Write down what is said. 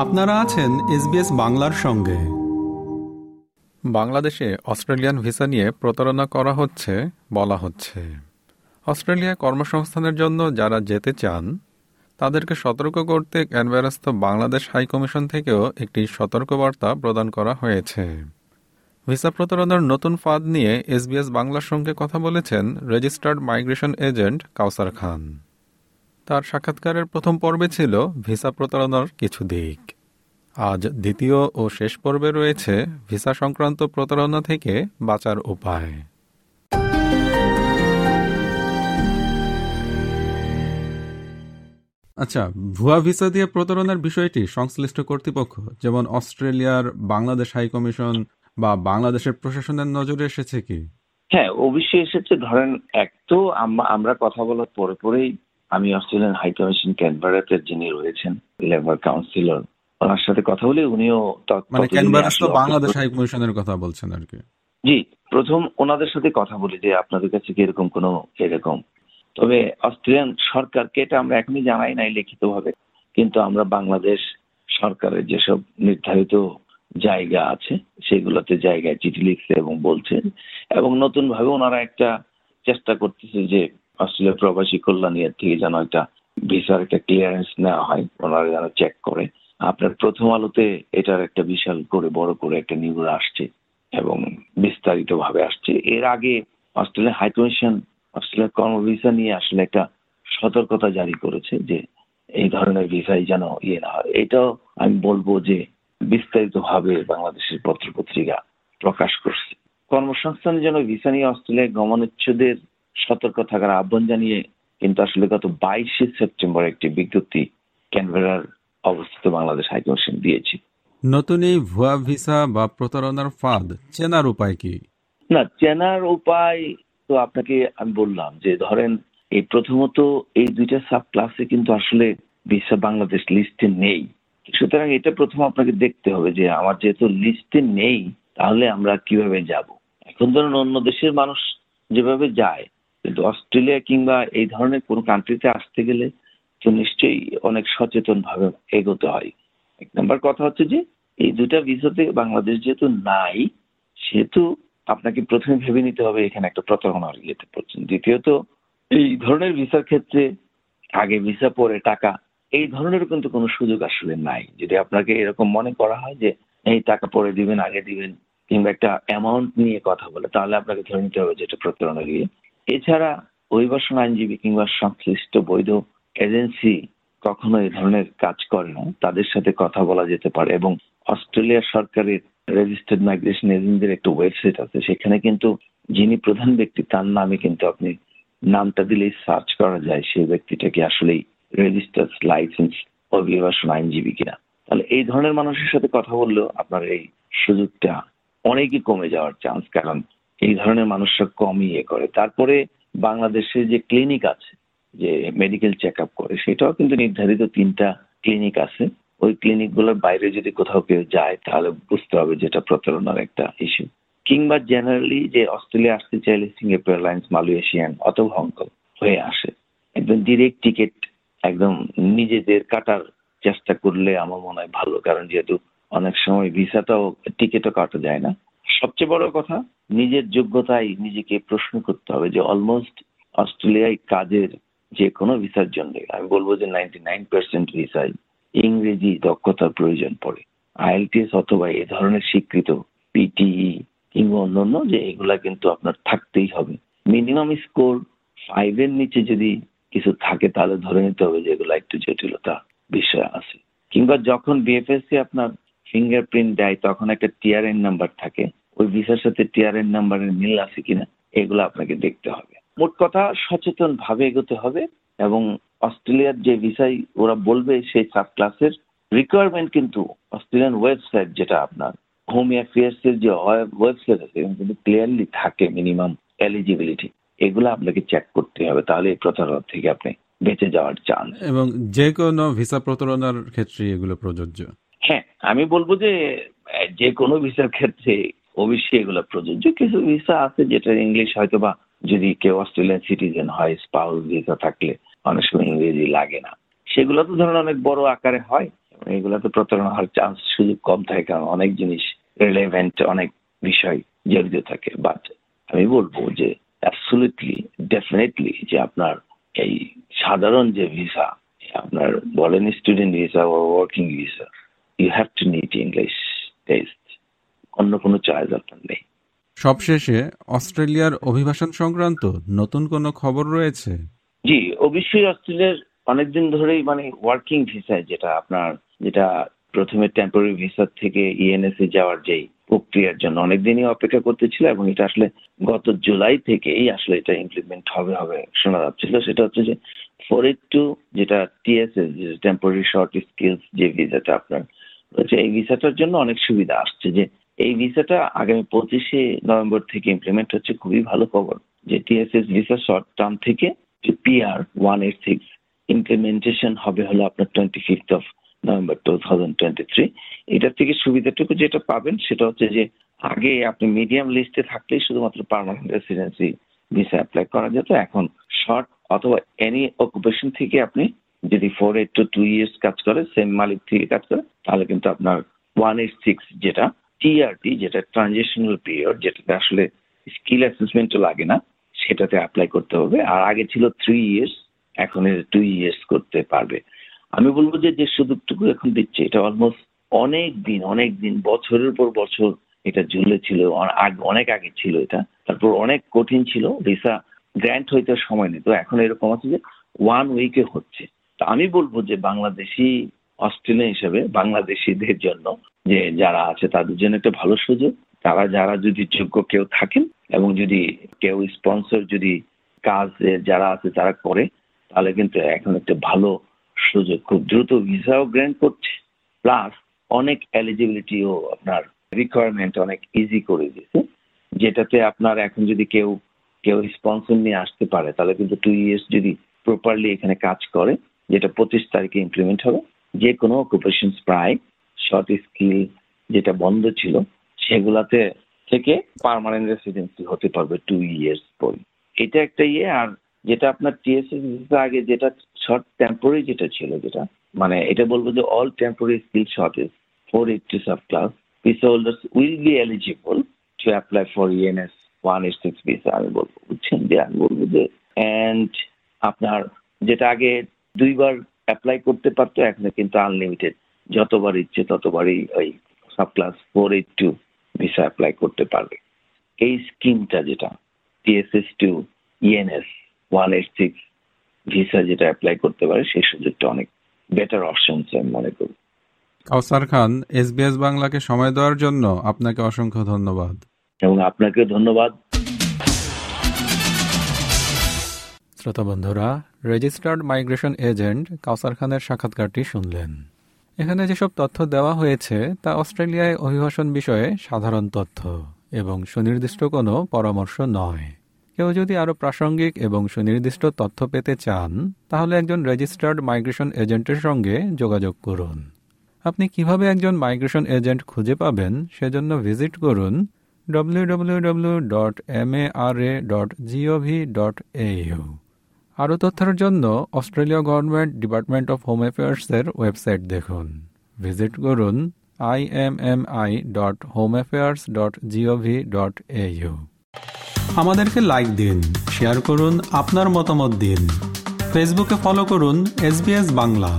আপনারা আছেন এসবিএস বাংলার সঙ্গে। বাংলাদেশে অস্ট্রেলিয়ান ভিসা নিয়ে প্রতারণা করা হচ্ছে, বলা হচ্ছে। অস্ট্রেলিয়ায় কর্মসংস্থানের জন্য যারা যেতে চান, তাদেরকে সতর্ক করতে ক্যানবেরাস্ত বাংলাদেশ হাইকমিশন থেকেও একটি সতর্কবার্তা প্রদান করা হয়েছে। ভিসা প্রতারণার নতুন ফাঁদ নিয়ে এসবিএস বাংলার সঙ্গে কথা বলেছেন registered migration agent Kawsar Khan. তার সাক্ষাৎকারের প্রথম পর্বে ছিল ভিসা প্রতারণার কিছু দিক। আজ দ্বিতীয় ও শেষ পর্বে রয়েছে ভিসা সংক্রান্ত প্রতারণা থেকে বাঁচার উপায়। আচ্ছা ভুয়া ভিসা দিয়ে প্রতারণার বিষয়টি সংশ্লিষ্ট কর্তৃপক্ষ যেমন অস্ট্রেলিয়ার বাংলাদেশ হাই কমিশন বা বাংলাদেশের প্রশাসনের নজরে এসেছে কি? হ্যাঁ অবশ্যই এসেছে। ধরেন এক তো আমরা কথা বলার পরে পরেই আমি অস্ট্রেলিয়ান হাই কমিশন ক্যানবারাতে যিনি রয়েছেন লেবার কাউন্সিলর ওনার সাথে কথা বলে উনিও মানে বাংলাদেশ হাই কমিশনের কথা বলছেন আর কি। জি প্রথম ওনাদের সাথে কথা বলি যে আপনাদের কাছে কি এরকম কোনো এরকম। তবে অস্ট্রেলিয়ান সরকারকে এটা আমরা এখনই জানাই নাই লিখিত ভাবে কিন্তু আমরা বাংলাদেশ সরকারের যেসব নির্ধারিত জায়গা আছে সেগুলোতে জায়গায় চিঠি লিখছে এবং বলছে। এবং নতুন ভাবে ওনারা একটা চেষ্টা করতেছে যে অস্ট্রেলিয়া প্রবাসী কল্যাণ থেকে যেন একটা ভিসার একটা ক্লিয়ারেন্স নেওয়া হয়, ওনারা যেন চেক করে। আপনার প্রথম আলোতে এটার একটা বিশাল করে, বড় করে একটা নিউজ আসছে এবং বিস্তারিত ভাবে আসছে। এর আগে অস্ট্রেলিয়া হাইকমিশন অস্ট্রেলিয়ার কর্ম ভিসা নিয়ে আসলে একটা সতর্কতা জারি করেছে যে এই ধরনের ভিসাই যেন ইয়ে না হয়। এটাও আমি বলব যে বিস্তারিত ভাবে বাংলাদেশের পত্র পত্রিকা প্রকাশ করছে। কর্মসংস্থানের জন্য ভিসা নিয়ে অস্ট্রেলিয়ায় গমনোচ্ছেদের সতর্ক থাকার আহ্বান জানিয়ে কিন্তু আসলে গত বাইশে সেপ্টেম্বর একটি বিজ্ঞপ্তি ক্যানভেরার অবস্থিত বাংলাদেশ হাইকমিশন দিয়েছে। নতুন এই ভুয়া ভিসা বা প্রতারণার ফাঁদ চেনার উপায় কি? না চেনার উপায় তো আপনাকে আমি বললাম যে ধরেন এই প্রথমত এই দুইটা সাব ক্লাসে কিন্তু আসলে ভিসা বাংলাদেশ লিস্টে নেই। সুতরাং এটা প্রথম আপনাকে দেখতে হবে যে আমার যেহেতু লিস্টে নেই তাহলে আমরা কীভাবে যাব? এখন ধরুন অন্য দেশের মানুষ যেভাবে যায় কিন্তু অস্ট্রেলিয়া কিংবা এই ধরনের কোনো কান্ট্রিতে আসতে গেলে তো নিশ্চয়ই অনেক সচেতন ভাবে এগোতে হয়। এক নম্বর কথা হচ্ছে যে, এই দুটা ভিসাতে বাংলাদেশ যেহেতু নাই, সেহেতু আপনাকে প্রথমে ভেবে নিতে হবে এখানে একটা প্রতারণার ইয়েতে পড়ছেন দ্বিতীয়ত, এই ধরনের ভিসার ক্ষেত্রে আগে ভিসা পরে টাকা, এই ধরনের কিন্তু কোনো সুযোগ আসলে নাই। যদি আপনাকে এরকম মনে করা হয় যে, এই টাকা পরে দিবেন, আগে দিবেন, কিংবা একটা অ্যামাউন্ট নিয়ে কথা বলে, তাহলে আপনাকে ধরে নিতে হবে যে এটা প্রতারণা দিয়ে এছাড়া অভিবাসন আইনজীবী কিংবা সংশ্লিষ্ট বৈধ এজেন্সি কখনো এই ধরনের কাজ করে না। তাদের সাথে কথা বলা যেতে পারে এবং অস্ট্রেলিয়া সরকারের রেজিস্টার্ড মাইগ্রেশন এজেন্টদের একটা ওয়েবসাইট আছে। সেখানে কিন্তু যিনি প্রধান ব্যক্তি, তার নামে কিন্তু আপনি নামটা দিলেই সার্চ করা যায়। সেই ব্যক্তিটাকে আসলেই রেজিস্টার্ড লাইসেন্স অভিবাসন আইনজীবী কিনা? তাহলে এই ধরনের মানুষের সাথে কথা বললেও আপনার এই সুযোগটা অনেকই কমে যাওয়ার চান্স কারণ এই ধরনের মানুষরা কম ইয়ে করে। তারপরে বাংলাদেশে যে ক্লিনিক আছে, যে মেডিকেল চেক আপ করে, সেটাও কিন্তু নির্ধারিত তিনটা ক্লিনিক আছে। ওই ক্লিনিকগুলোর বাইরে যদি কোথাও কেউ যায়, তাহলে বুঝতে হবে যেটা প্রতারণার একটা ইস্যু কিংবা জেনারেলি যে অস্ট্রেলিয়া আসতে চাইলে সিঙ্গাপুর এয়ারলাইন্স মালয়েশিয়ান অথবা হংকং হয়ে আসে। একদম ডিরেক্ট টিকিট একদম নিজেদের কাটার চেষ্টা করলে আমার মনে হয় ভালো, কারণ যেহেতু অনেক সময় ভিসাটাও টিকিটও কাটা যায় না। সবচেয়ে বড় কথা, নিজের যোগ্যতায় নিজেকে প্রশ্ন করতে হবে যে অলমোস্ট অস্ট্রেলিয়ায় কাজের যে কোনো ভিসার জন্য আমি বলব যে নাইনটি নাইন পার্সেন্ট ভিসায় ইংরেজি দক্ষতার প্রয়োজন পড়ে। আইএলটিএস অথবা এ ধরনের স্বীকৃত পিটিই কিংবা অন্যান্য যে এগুলা কিন্তু আপনার থাকতেই হবে। মিনিমাম স্কোর ফাইভ এর নিচে যদি কিছু থাকে তাহলে ধরে নিতে হবে যে এগুলা একটু জটিলতা বিষয় আছে। কিংবা যখন বিএফএসসি আপনার ফিঙ্গারপ্রিন্ট দেয়, তখন একটা টিআরএন নাম্বার থাকে। ওই ভিসার সাথে টিআরএন নাম্বারের মিল আছে কিনা এগুলো আপনাকে দেখতে হবে। মোট কথা সচেতন ভাবে এগোতে হবে এবং অস্ট্রেলিয়ার যে ভিসাই ওরা বলবে সেই সাব ক্লাসের রিকোয়ারমেন্ট কিন্তু অস্ট্রেলিয়ান ওয়েবসাইট যেটা আপনার হোম অ্যাফেয়ার্স এর যে ওয়েবসাইট আছে কিন্তু ক্লিয়ারলি থাকে মিনিমাম এলিজিবিলিটি এগুলো আপনাকে চেক করতে হবে তাহলে এই প্রতারণা থেকে আপনি বেঁচে যাওয়ার চান্স এবং যে কোনো ভিসা প্রতারণার ক্ষেত্রে এগুলো প্রযোজ্য? হ্যাঁ আমি বলব যে যে কোনো ভিসার ক্ষেত্রে অবশ্যই এগুলো প্রযোজ্য। কিছু ভিসা আছে যেটা ইংলিশ হয়তো বা যদি কেউ অস্ট্রেলিয়ান সিটিজেন হয় স্পাউস ভিসা থাকলে অনেক সময় ইংরেজি লাগে না। সেগুলো তো ধরুন অনেক বড় আকারে হয়। এগুলাতে প্রতারণা হওয়ার চান্স সুযোগ কম থাকে কারণ অনেক জিনিস রিলেভেন্ট অনেক বিষয় জড়িত থাকে। বাট আমি বলব যে অ্যাবসুলিটলি ডেফিনেটলি যে আপনার এই সাধারণ যে ভিসা আপনার বলেন student visa working visa you have to need English test অন্য কোনো চয়েস আপনার নেই। সবশেষে অস্ট্রেলিয়ার অভিবাসন সংক্রান্ত নতুন কোনো খবর রয়েছে? জি অবশ্যই অস্ট্রেলিয়ার অনেকদিন ধরেই মানে ওয়ার্কিং ভিসায় যেটা আপনার যেটা প্রথমে টেম্পোরারি ভিসা থেকে ইএনএস এ যাওয়ার যেই প্রক্রিয়ার জন্য অনেকদিনই অপেক্ষা করতেছিল এবং এটা আসলে গত জুলাই থেকেই আসলে এটা ইমপ্লিমেন্ট হবে হবে শোনা যাচ্ছিল সেটা হচ্ছে যে ফোর এইট টু যেটা টিএসএস টেম্পোরারি শর্ট স্কিলস যে ভিসাটা আপনার রয়েছে এই ভিসাটার জন্য অনেক সুবিধা আসছে যে এই ভিসাটা আগামী পঁচিশে নভেম্বর থেকে ইমপ্লিমেন্ট হচ্ছে, খুবই ভালো খবর। যে টিএসএস ভিসা শর্ট টার্ম থেকে PR one eight six implementation হবে হলো আপনার twenty fifth of November two thousand twenty three এটার থেকে সুবিধাটুকু যেটা পাবেন সেটা হচ্ছে যে আগে আপনি মিডিয়াম লিস্টে থাকলেই শুধুমাত্র পার্মানেন্ট রেসিডেন্সি ভিসা অ্যাপ্লাই করা যেত। এখন শর্ট অথবা এনি অকুপেশন থেকে আপনি যদি four eight two two years কাজ করে সেম মালিক থেকে কাজ করে, তাহলে কিন্তু আপনার ওয়ান এইট সিক্স যেটা টিআরটি যেটা ট্রানজিশনাল পিরিয়ড যেটাতে আসলে স্কিল অ্যাসেসমেন্টও লাগে না, সেটাতে অ্যাপ্লাই করতে হবে। আর আগে ছিল থ্রি ইয়ার্স এখন টু ইয়ার্স করতে পারবে। আমি বলব যে যে সুযোগটুকু এখন দিচ্ছে, এটা অলমোস্ট অনেক দিন অনেক দিন, বছরের পর বছর এটা ঝুলে ছিল অনেক আগে ছিল এটা। তারপর অনেক কঠিন ছিল, ভিসা গ্র্যান্ট হইতে সময় নিত এখন এরকম আছে যে ওয়ান উইকে হচ্ছে। তা আমি বলব যে, বাংলাদেশি অস্ট্রেলিয়া হিসেবে বাংলাদেশিদের জন্য যে যারা আছে তাদের জন্য একটা ভালো সুযোগ। তারা যারা যদি যোগ্য কেউ থাকেন এবং যদি কেউ স্পন্সর যদি কাজ যারা আছে তারা করে, তাহলে কিন্তু এখন একটা ভালো সুযোগ। খুব দ্রুত ভিসাও গ্র্যান্ট করছে। প্লাস অনেক এলিজিবিলিটিও আপনার রিকোয়ারমেন্ট অনেক ইজি করে দিয়েছে। যেটাতে আপনার এখন যদি কেউ কেউ স্পন্সর নিয়ে আসতে পারে, তাহলে কিন্তু টু ইয়ার্স যদি প্রপারলি এখানে কাজ করে, যেটা পঁচিশ তারিখে ইমপ্লিমেন্ট হবে যে কোনো অকুপেশন প্রায় শর্ট স্কিল যেটা বন্ধ ছিল, সেগুলাতে থেকে পার্মানেন্ট রেসিডেন্সি হতে পারবে টু ইয়ার্স পর। এটা একটা ইয়ে আর যেটা আপনার টিএসএস আগে যেটা শর্ট টেম্পোরারি যেটা ছিল যেটা মানে এটা বলব যে all temporary skill shortage four eighty subclass visa holders will be eligible to apply for ENS one eight six visa আমি বলব, বুঝছেন? যে আমি বলব যে অ্যান্ড আপনার যেটা আগে দুইবার অ্যাপ্লাই করতে পারতো, এখন কিন্তু আনলিমিটেড যতবার ইচ্ছে ততবারই ওই subclass four eight two visa apply করতে পারবে। এই স্কিমটা যেটা TSS to ENS one eight six visa যেটা অ্যাপ্লাই করতে পারে সেই সুযোগটা অনেক বেটার অপশন আমি মনে করি। কাউসার খান এসবিএস বাংলাকে সময় দেওয়ার জন্য আপনাকে অসংখ্য ধন্যবাদ। এবং আপনাকেও ধন্যবাদ। শ্রোতা বন্ধুরা রেজিস্টার্ড মাইগ্রেশন এজেন্ট কাউসার খানের সাক্ষাৎকারটি শুনলেন। এখানে যেসব তথ্য দেওয়া হয়েছে, তা অস্ট্রেলিয়ায় অভিবাসন বিষয়ে সাধারণ তথ্য এবং সুনির্দিষ্ট কোনো পরামর্শ নয়। কেউ যদি আরও প্রাসঙ্গিক এবং সুনির্দিষ্ট তথ্য পেতে চান, তাহলে একজন রেজিস্টার্ড মাইগ্রেশন এজেন্টের সঙ্গে যোগাযোগ করুন। আপনি কীভাবে একজন মাইগ্রেশন এজেন্ট খুঁজে পাবেন, সেজন্য ভিজিট করুন www.mara.gov.au আরও তথ্যের জন্য Australia government department of home অ্যাফেয়ার্সের website দেখুন। ভিজিট করুন I M M I dot home affairs dot GOV dot AU আমাদেরকে লাইক দিন শেয়ার করুন, আপনার মতামত দিন। ফেসবুকে ফলো করুন এস বাংলা